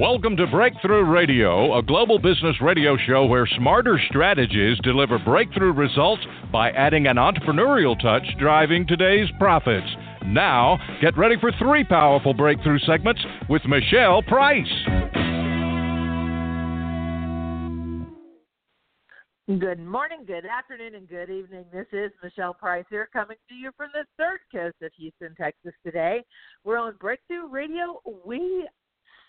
Welcome to Breakthrough Radio, a global business radio show where smarter strategies deliver breakthrough results by adding an entrepreneurial touch driving today's profits. Now, get ready for three powerful breakthrough segments with Michele Price. Good morning, good afternoon, and good evening. This is Michele Price here coming to you from the third coast of Houston, Texas today. We're on Breakthrough Radio. We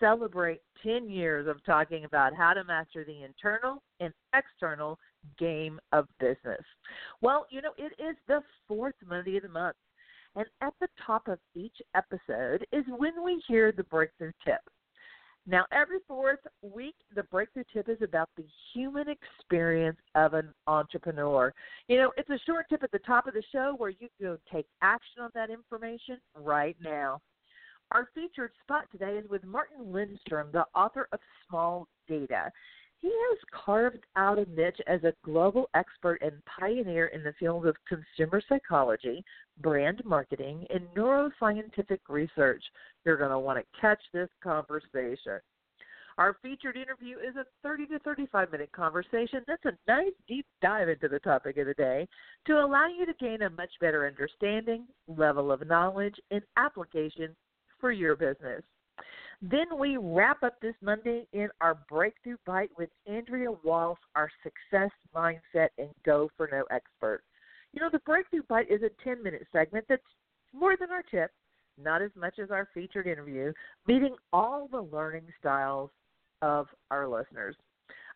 celebrate 10 years of talking about how to master the internal and external game of business. Well, you know, it is the fourth Monday of the month. And at the top of each episode is when we hear the breakthrough tip. Now, every fourth week, the breakthrough tip is about the human experience of an entrepreneur. You know, it's a short tip at the top of the show where you can take action on that information right now. Our featured spot today is with Martin Lindstrom, the author of Small Data. He has carved out a niche as a global expert and pioneer in the field of consumer psychology, brand marketing, and neuroscientific research. You're going to want to catch this conversation. Our featured interview is a 30 to 35 minute conversation that's a nice deep dive into the topic of the day to allow you to gain a much better understanding, level of knowledge, and application for your business. Then we wrap up this Monday in our Breakthrough Byte with Andrea Waltz, our success mindset and go for no expert. You know, the Breakthrough Byte is a 10 minute segment that's more than our tip, not as much as our featured interview, meeting all the learning styles of our listeners.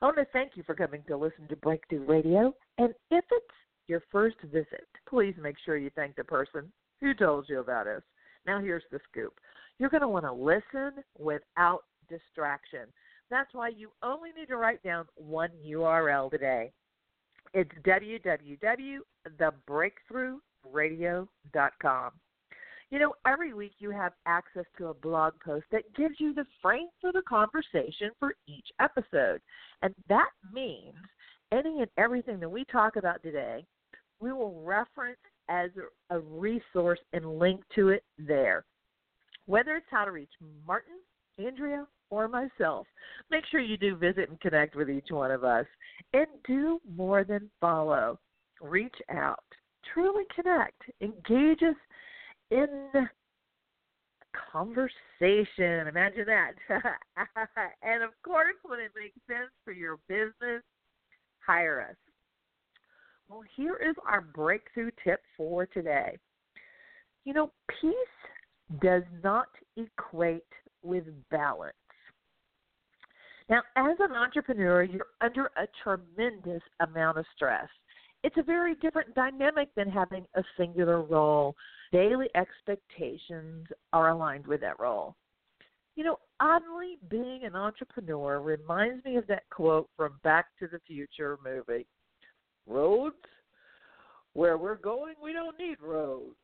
I want to thank you for coming to listen to Breakthrough Radio. And if it's your first visit, please make sure you thank the person who told you about us. Now, here's the scoop you're going to want to listen without distraction. That's why you only need to write down one URL today. It's www.thebreakthroughradio.com. You know, every week you have access to a blog post that gives you the frame for the conversation for each episode. And that means any and everything that we talk about today, we will reference as a resource and link to it there. Whether it's how to reach Martin, Andrea, or myself, make sure you do visit and connect with each one of us. And do more than follow. Reach out. Truly connect. Engage us in conversation. Imagine that. and of course, when it makes sense for your business, hire us. Well, here is our breakthrough tip for today. You know, peace does not equate with balance. Now, as an entrepreneur, you're under a tremendous amount of stress. It's a very different dynamic than having a singular role. Daily expectations are aligned with that role. You know, oddly, being an entrepreneur reminds me of that quote from Back to the Future movie Roads? Where we're going, we don't need roads.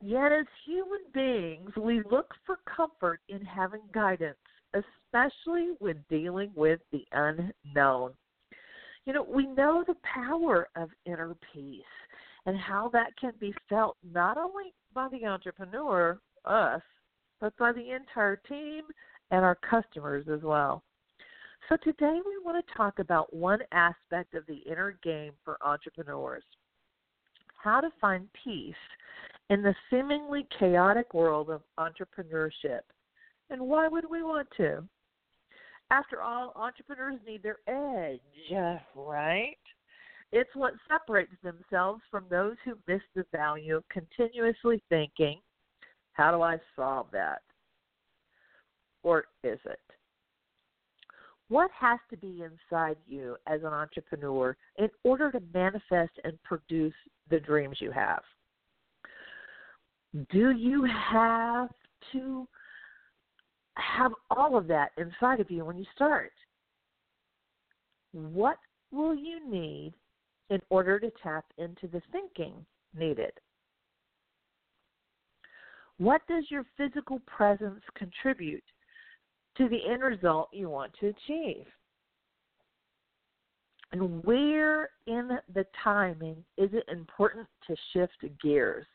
Yet, as human beings, we look for comfort in having guidance, especially when dealing with the unknown. You know, we know the power of inner peace and how that can be felt not only by the entrepreneur, us, but by the entire team and our customers as well. So, today we want to talk about one aspect of the inner game for entrepreneurs how to find peace in the seemingly chaotic world of entrepreneurship. And why would we want to? After all, entrepreneurs need their edge, right? It's what separates themselves from those who miss the value of continuously thinking, how do I solve that? Or is it? What has to be inside you as an entrepreneur in order to manifest and produce the dreams you have? do you have to have all of that inside of you when you start? What will you need in order to tap into the thinking needed? What does your physical presence contribute to the end result you want to achieve? And where in the timing is it important to shift gears?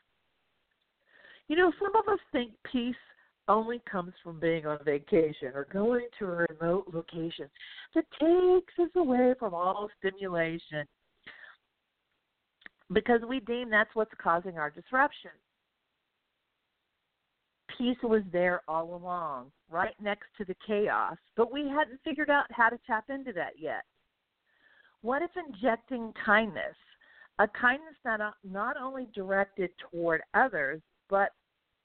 You know, some of us think peace only comes from being on vacation or going to a remote location that takes us away from all stimulation because we deem that's what's causing our disruption. Peace was there all along, right next to the chaos, but we hadn't figured out how to tap into that yet. What if injecting kindness, a kindness that uh, not only directed toward others, but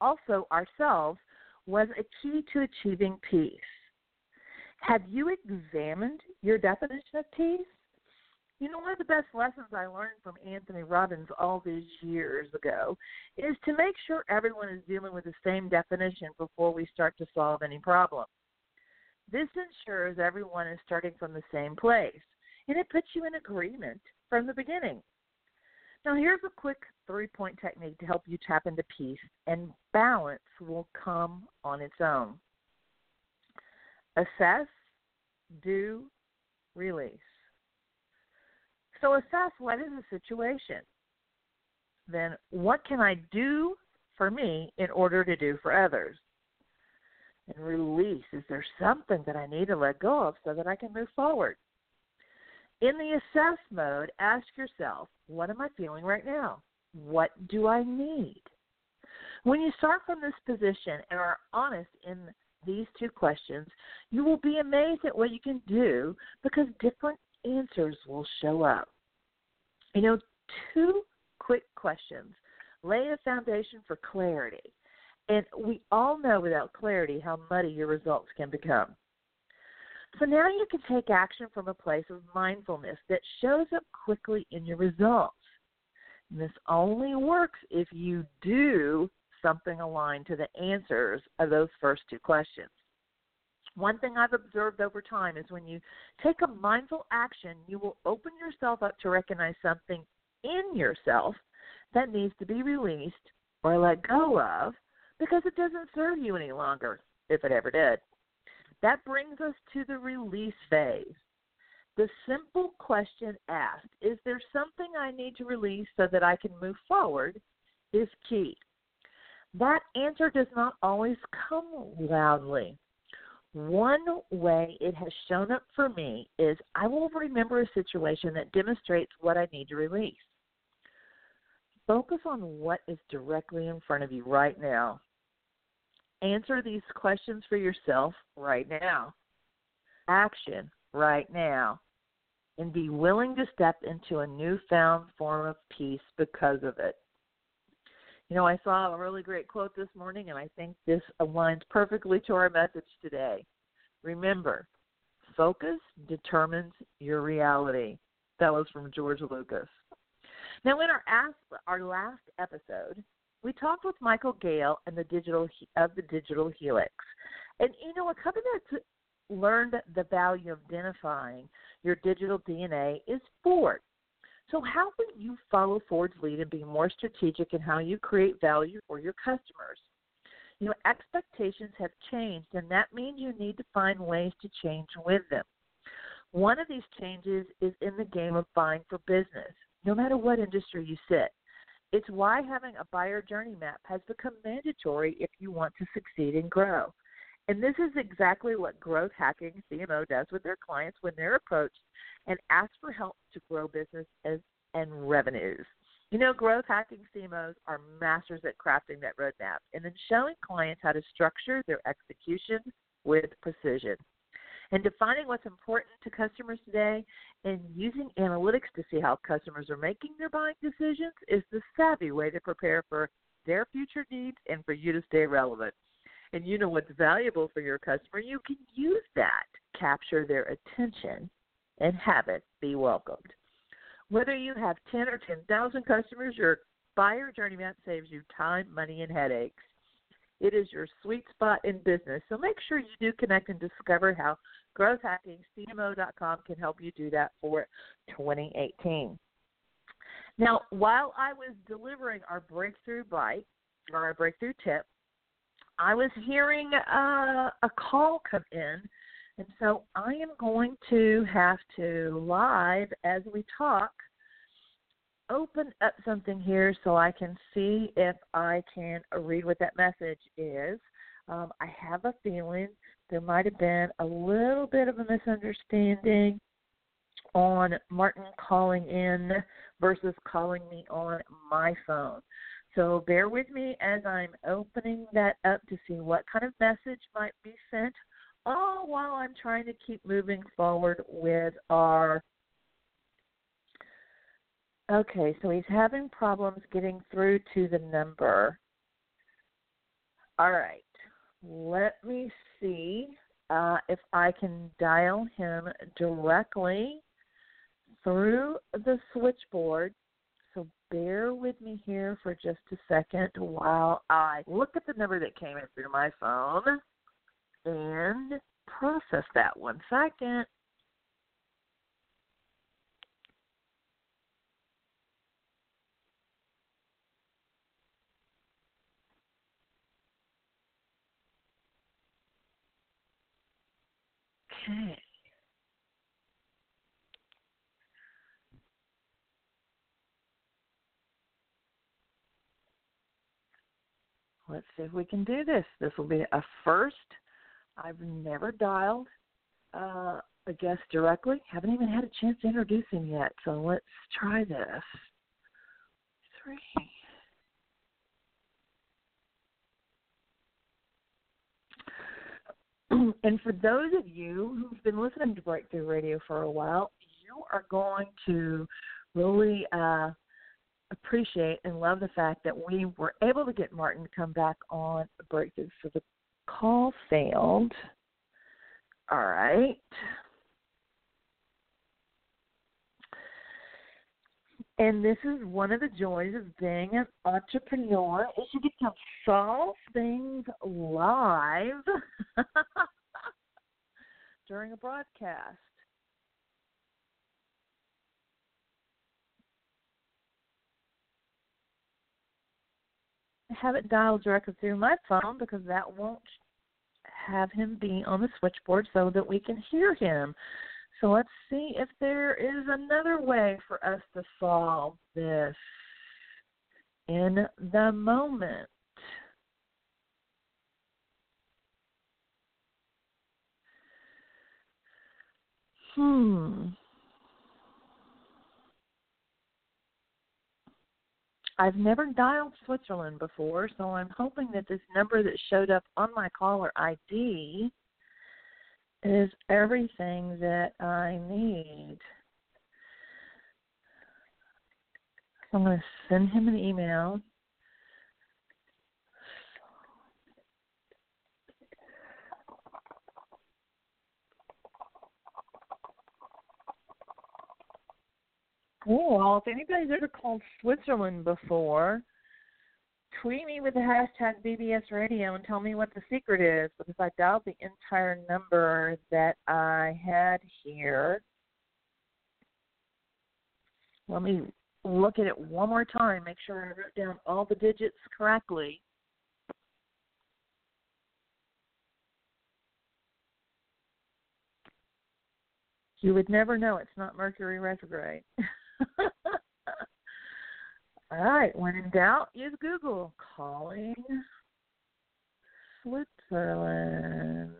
also ourselves, was a key to achieving peace? Have you examined your definition of peace? You know, one of the best lessons I learned from Anthony Robbins all these years ago is to make sure everyone is dealing with the same definition before we start to solve any problem. This ensures everyone is starting from the same place, and it puts you in agreement from the beginning. Now, here's a quick three point technique to help you tap into peace, and balance will come on its own. Assess, do, release. So assess what is the situation. Then what can I do for me in order to do for others? And release. Is there something that I need to let go of so that I can move forward? In the assess mode, ask yourself, what am I feeling right now? What do I need? When you start from this position and are honest in these two questions, you will be amazed at what you can do because different answers will show up. You know, two quick questions lay a foundation for clarity. And we all know without clarity how muddy your results can become. So now you can take action from a place of mindfulness that shows up quickly in your results. And this only works if you do something aligned to the answers of those first two questions. One thing I've observed over time is when you take a mindful action, you will open yourself up to recognize something in yourself that needs to be released or let go of because it doesn't serve you any longer, if it ever did. That brings us to the release phase. The simple question asked, is there something I need to release so that I can move forward, is key. That answer does not always come loudly. One way it has shown up for me is I will remember a situation that demonstrates what I need to release. Focus on what is directly in front of you right now. Answer these questions for yourself right now. Action right now. And be willing to step into a newfound form of peace because of it. You know, I saw a really great quote this morning, and I think this aligns perfectly to our message today. Remember, focus determines your reality. That was from George Lucas. Now, in our ask, our last episode, we talked with Michael Gale and the digital of the Digital Helix, and you know a company that's learned the value of identifying your digital DNA is Ford. So, how will you follow Ford's lead and be more strategic in how you create value for your customers? You know, expectations have changed, and that means you need to find ways to change with them. One of these changes is in the game of buying for business, no matter what industry you sit. It's why having a buyer journey map has become mandatory if you want to succeed and grow. And this is exactly what Growth Hacking CMO does with their clients when they're approached and ask for help to grow business as, and revenues. You know, growth hacking CMOs are masters at crafting that roadmap and then showing clients how to structure their execution with precision. And defining what's important to customers today and using analytics to see how customers are making their buying decisions is the savvy way to prepare for their future needs and for you to stay relevant. And you know what's valuable for your customer, you can use that, capture their attention, and have it be welcomed. Whether you have 10 or 10,000 customers, your buyer journey map saves you time, money, and headaches. It is your sweet spot in business, so make sure you do connect and discover how growthhackingcmo.com can help you do that for 2018. Now, while I was delivering our breakthrough bite or our breakthrough tip, I was hearing uh, a call come in and so I am going to have to live as we talk open up something here so I can see if I can read what that message is. Um, I have a feeling there might have been a little bit of a misunderstanding on Martin calling in versus calling me on my phone. So bear with me as I'm opening that up to see what kind of message might be sent, all while I'm trying to keep moving forward with our. Okay, so he's having problems getting through to the number. All right, let me see uh, if I can dial him directly through the switchboard. So bear with me here for just a second while I look at the number that came in through my phone and process that one second. Okay. Let's see if we can do this. This will be a first. I've never dialed uh, a guest directly. Haven't even had a chance to introduce him yet. So let's try this. Three. and for those of you who've been listening to Breakthrough Radio for a while, you are going to really uh, appreciate and love the fact that we were able to get Martin to come back on breakthrough. So the call failed. All right. And this is one of the joys of being an entrepreneur is you get to solve things live during a broadcast. Have it dialed directly through my phone because that won't have him be on the switchboard so that we can hear him. So let's see if there is another way for us to solve this in the moment. Hmm. I've never dialed Switzerland before, so I'm hoping that this number that showed up on my caller ID is everything that I need. I'm going to send him an email. Well, if anybody's ever called Switzerland before, tweet me with the hashtag BBS Radio and tell me what the secret is because I dialed the entire number that I had here. Let me look at it one more time, make sure I wrote down all the digits correctly. You would never know it's not Mercury retrograde. All right, when in doubt, use Google. Calling Switzerland.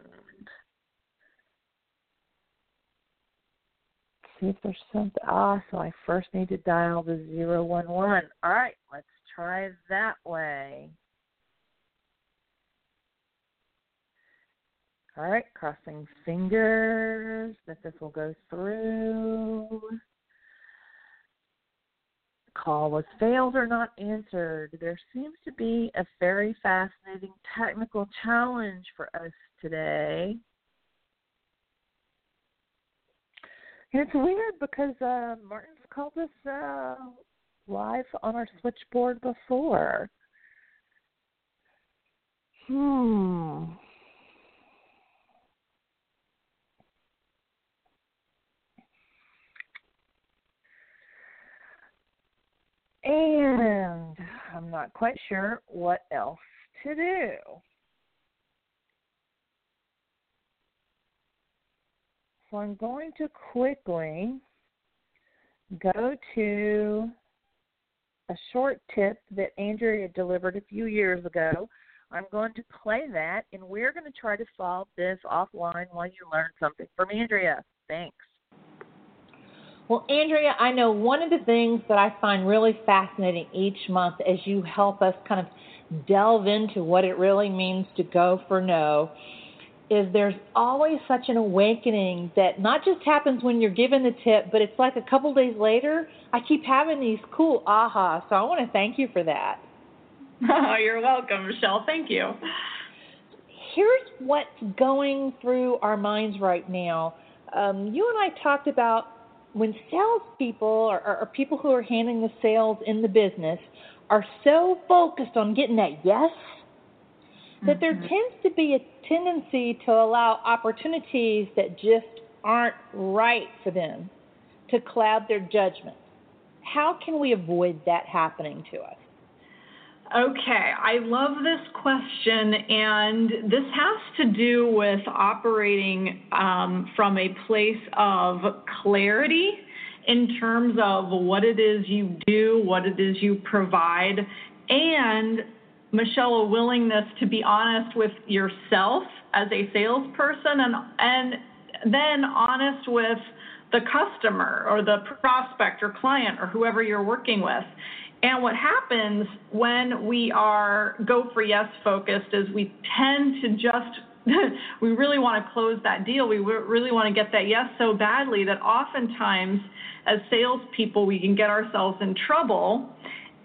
See if there's something. Ah, so I first need to dial the zero one one. All right, let's try that way. All right, crossing fingers that this will go through call was failed or not answered. There seems to be a very fascinating technical challenge for us today. And it's weird because uh, Martin's called us uh, live on our switchboard before. Hmm. And I'm not quite sure what else to do. So I'm going to quickly go to a short tip that Andrea delivered a few years ago I'm going to play that, and we're going to try to solve this offline while you learn something from Andrea. Thanks. Well, Andrea, I know one of the things that I find really fascinating each month as you help us kind of delve into what it really means to go for no is there's always such an awakening that not just happens when you're given the tip, but it's like a couple days later, I keep having these cool aha. So I want to thank you for that. Oh, you're welcome, Michele. Thank you. Here's what's going through our minds right now. Um, you and I talked about when salespeople or, or, or people who are handling the sales in the business are so focused on getting that yes that there mm-hmm. tends to be a tendency to allow opportunities that just aren't right for them to cloud their judgment. How can we avoid that happening to us? Okay, I love this question, and this has to do with operating um, from a place of clarity in terms of what it is you do, what it is you provide, and Michele, a willingness to be honest with yourself as a salesperson and and then honest with the customer or the prospect or client or whoever you're working with. And what happens when we are go for yes focused is we tend to just we really want to close that deal. We really want to get that yes so badly that oftentimes as salespeople we can get ourselves in trouble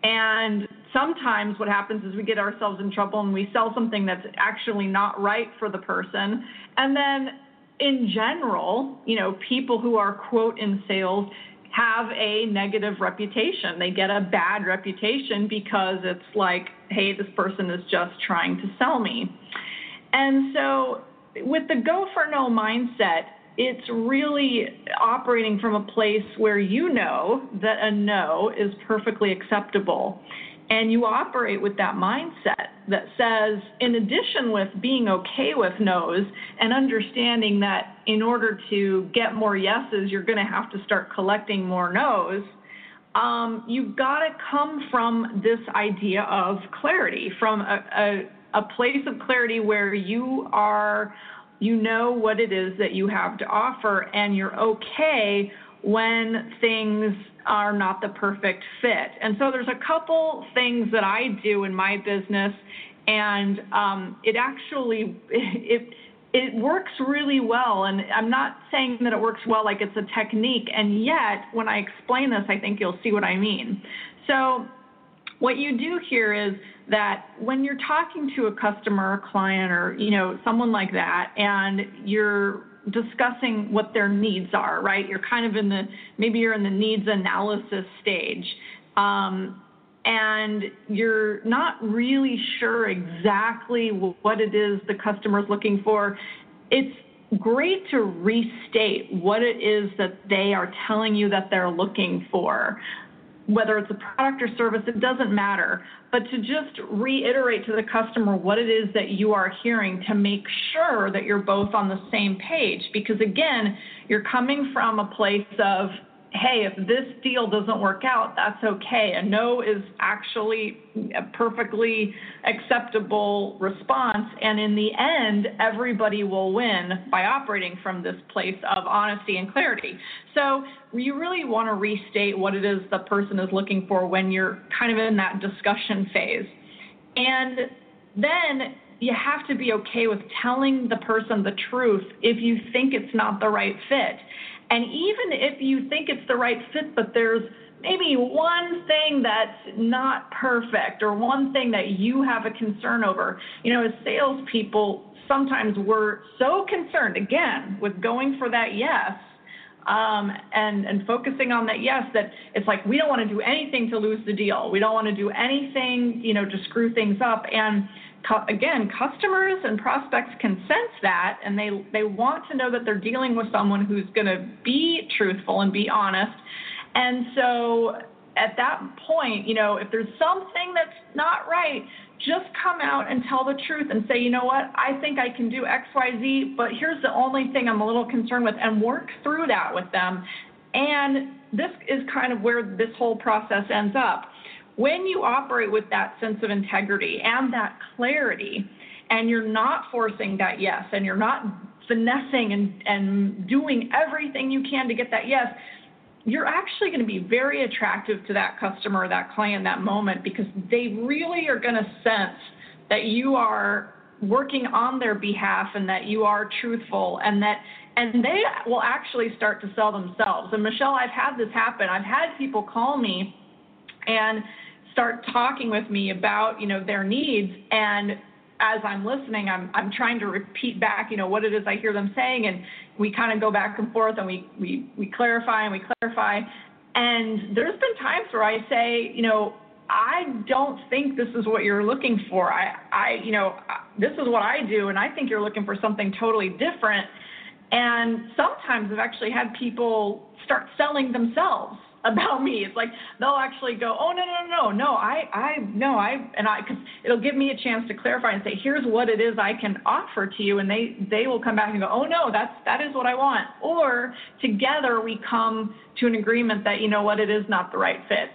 and sometimes what happens is we get ourselves in trouble and we sell something that's actually not right for the person. And then in general, you know, people who are quote in sales have a negative reputation. They get a bad reputation because it's like, hey, this person is just trying to sell me. And so with the go for no mindset, it's really operating from a place where you know that a no is perfectly acceptable. And you operate with that mindset that says, in addition with being okay with no's and understanding that in order to get more yeses, you're going to have to start collecting more no's. Um, you've got to come from this idea of clarity, from a, a, a place of clarity where you are, you know what it is that you have to offer, and you're okay when things are not the perfect fit. And so there's a couple things that I do in my business, and um, it actually it it works really well. And I'm not saying that it works well like it's a technique, and yet when I explain this, I think you'll see what I mean. So what you do here is that when you're talking to a customer, a client, or you know someone like that, and you're discussing what their needs are, right? You're kind of in the maybe you're in the needs analysis stage. Um, and you're not really sure exactly what it is the customer is looking for. It's great to restate what it is that they are telling you that they're looking for whether it's a product or service, it doesn't matter. But to just reiterate to the customer what it is that you are hearing to make sure that you're both on the same page. Because again, you're coming from a place of hey, if this deal doesn't work out, that's okay. A no is actually a perfectly acceptable response. And in the end, everybody will win by operating from this place of honesty and clarity. So you really want to restate what it is the person is looking for when you're kind of in that discussion phase. And then you have to be okay with telling the person the truth if you think it's not the right fit. And even if you think it's the right fit, but there's maybe one thing that's not perfect or one thing that you have a concern over, you know, as salespeople, sometimes we're so concerned, again, with going for that yes. Um, and, and focusing on that yes, that it's like we don't want to do anything to lose the deal. We don't want to do anything, you know, to screw things up. And again, customers and prospects can sense that, and they they want to know that they're dealing with someone who's going to be truthful and be honest. And so at that point, you know, if there's something that's not right, just come out and tell the truth and say, you know what, I think I can do X, Y, Z, but here's the only thing I'm a little concerned with, and work through that with them. And this is kind of where this whole process ends up when you operate with that sense of integrity and that clarity, and you're not forcing that yes, and you're not finessing and, and doing everything you can to get that yes, you're actually going to be very attractive to that customer, that client, that moment, because they really are going to sense that you are working on their behalf and that you are truthful and that and they will actually start to sell themselves. And Michele, I've had this happen. I've had people call me and start talking with me about, you know, their needs and as I'm listening, I'm I'm trying to repeat back, you know, what it is I hear them saying, and we kind of go back and forth, and we we we clarify and we clarify. And there's been times where I say, you know, I don't think this is what you're looking for. I I you know, this is what I do, and I think you're looking for something totally different. And sometimes I've actually had people start selling themselves about me. It's like they'll actually go, oh no no no no I I no I and I because it'll give me a chance to clarify and say here's what it is I can offer to you, and they they will come back and go, oh no that's that is what I want. Or together we come to an agreement that you know what it is not the right fit.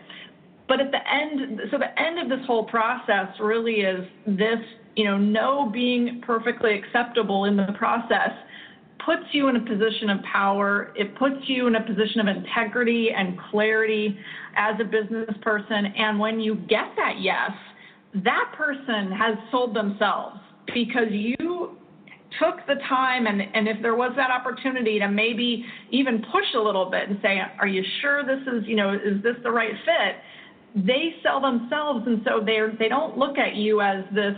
But at the end, so the end of this whole process really is this, you know, no being perfectly acceptable in the process puts you in a position of power. It puts you in a position of integrity and clarity as a business person. And when you get that yes, that person has sold themselves because you took the time and, and if there was that opportunity to maybe even push a little bit and say, are you sure this is, you know, is this the right fit? They sell themselves and so they're they don't look at you as this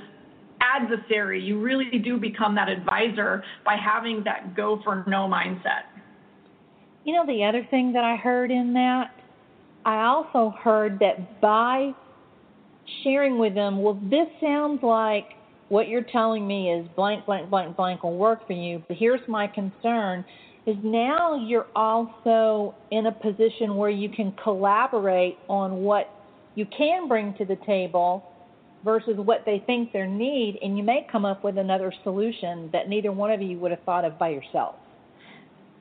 adversary. You really do become that advisor by having that go for no mindset. You know, the other thing that I heard in that, I also heard that by sharing with them, well, this sounds like what you're telling me is blank, blank, blank, blank will work for you, but here's my concern is now you're also in a position where you can collaborate on what you can bring to the table versus what they think they need, and you may come up with another solution that neither one of you would have thought of by yourself.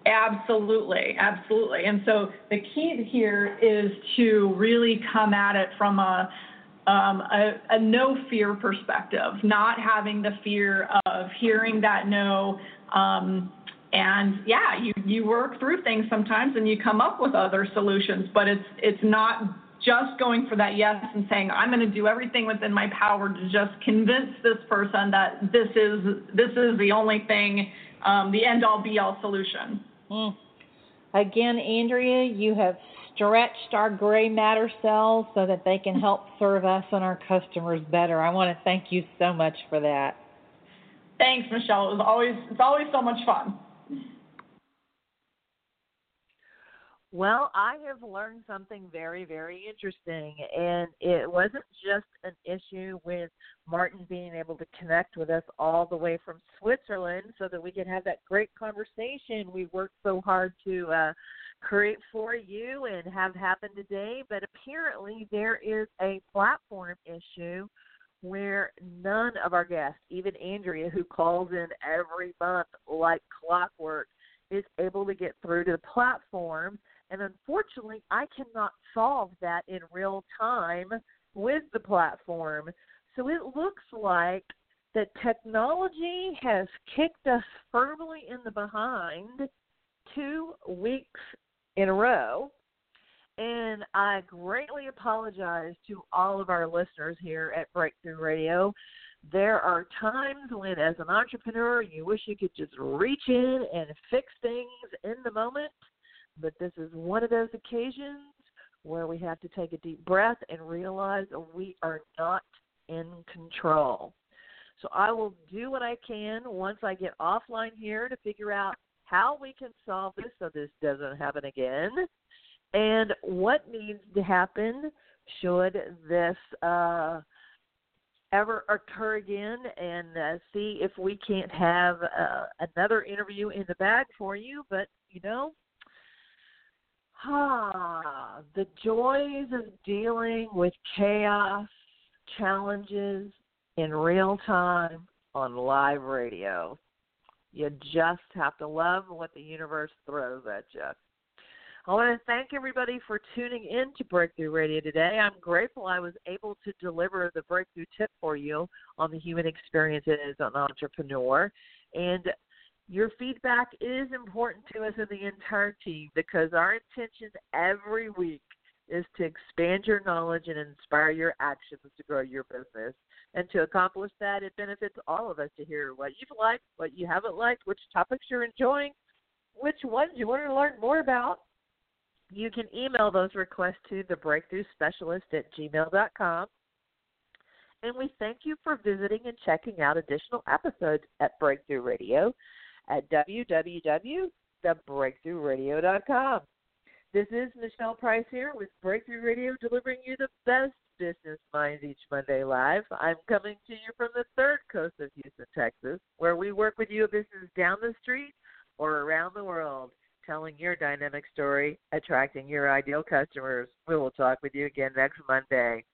Absolutely, absolutely. And so the key here is to really come at it from a um, a, a, no fear perspective, not having the fear of hearing that no. Um, and yeah, you, you work through things sometimes and you come up with other solutions, but it's it's not just going for that yes and saying I'm going to do everything within my power to just convince this person that this is this is the only thing, um, the end all be all solution. Mm. Again, Andrea, you have stretched our gray matter cells so that they can help serve us and our customers better. I want to thank you so much for that. Thanks, Michele. It was always it's always so much fun. Well, I have learned something very, very interesting, and it wasn't just an issue with Martin being able to connect with us all the way from Switzerland so that we could have that great conversation we worked so hard to uh, create for you and have happen today. But apparently, there is a platform issue where none of our guests, even Andrea, who calls in every month like clockwork, is able to get through to the platform and unfortunately, I cannot solve that in real time with the platform. So it looks like that technology has kicked us firmly in the behind two weeks in a row. And I greatly apologize to all of our listeners here at Breakthrough Radio. There are times when, as an entrepreneur, you wish you could just reach in and fix things in the moment but this is one of those occasions where we have to take a deep breath and realize we are not in control. So I will do what I can once I get offline here to figure out how we can solve this so this doesn't happen again and what needs to happen should this uh, ever occur again and uh, see if we can't have uh, another interview in the bag for you. But, you know, Ah, the joys of dealing with chaos, challenges in real time on live radio. You just have to love what the universe throws at you. I want to thank everybody for tuning in to Breakthrough Radio today. I'm grateful I was able to deliver the breakthrough tip for you on the human experience as an entrepreneur. And your feedback is important to us and the entire team because our intention every week is to expand your knowledge and inspire your actions to grow your business. And to accomplish that, it benefits all of us to hear what you've liked, what you haven't liked, which topics you're enjoying, which ones you want to learn more about. You can email those requests to the breakthrough specialist at gmail.com. And we thank you for visiting and checking out additional episodes at Breakthrough Radio at www.thebreakthroughradio.com. This is Michele Price here with Breakthrough Radio, delivering you the best business minds each Monday live. I'm coming to you from the third coast of Houston, Texas, where we work with you a business down the street or around the world, telling your dynamic story, attracting your ideal customers. We will talk with you again next Monday.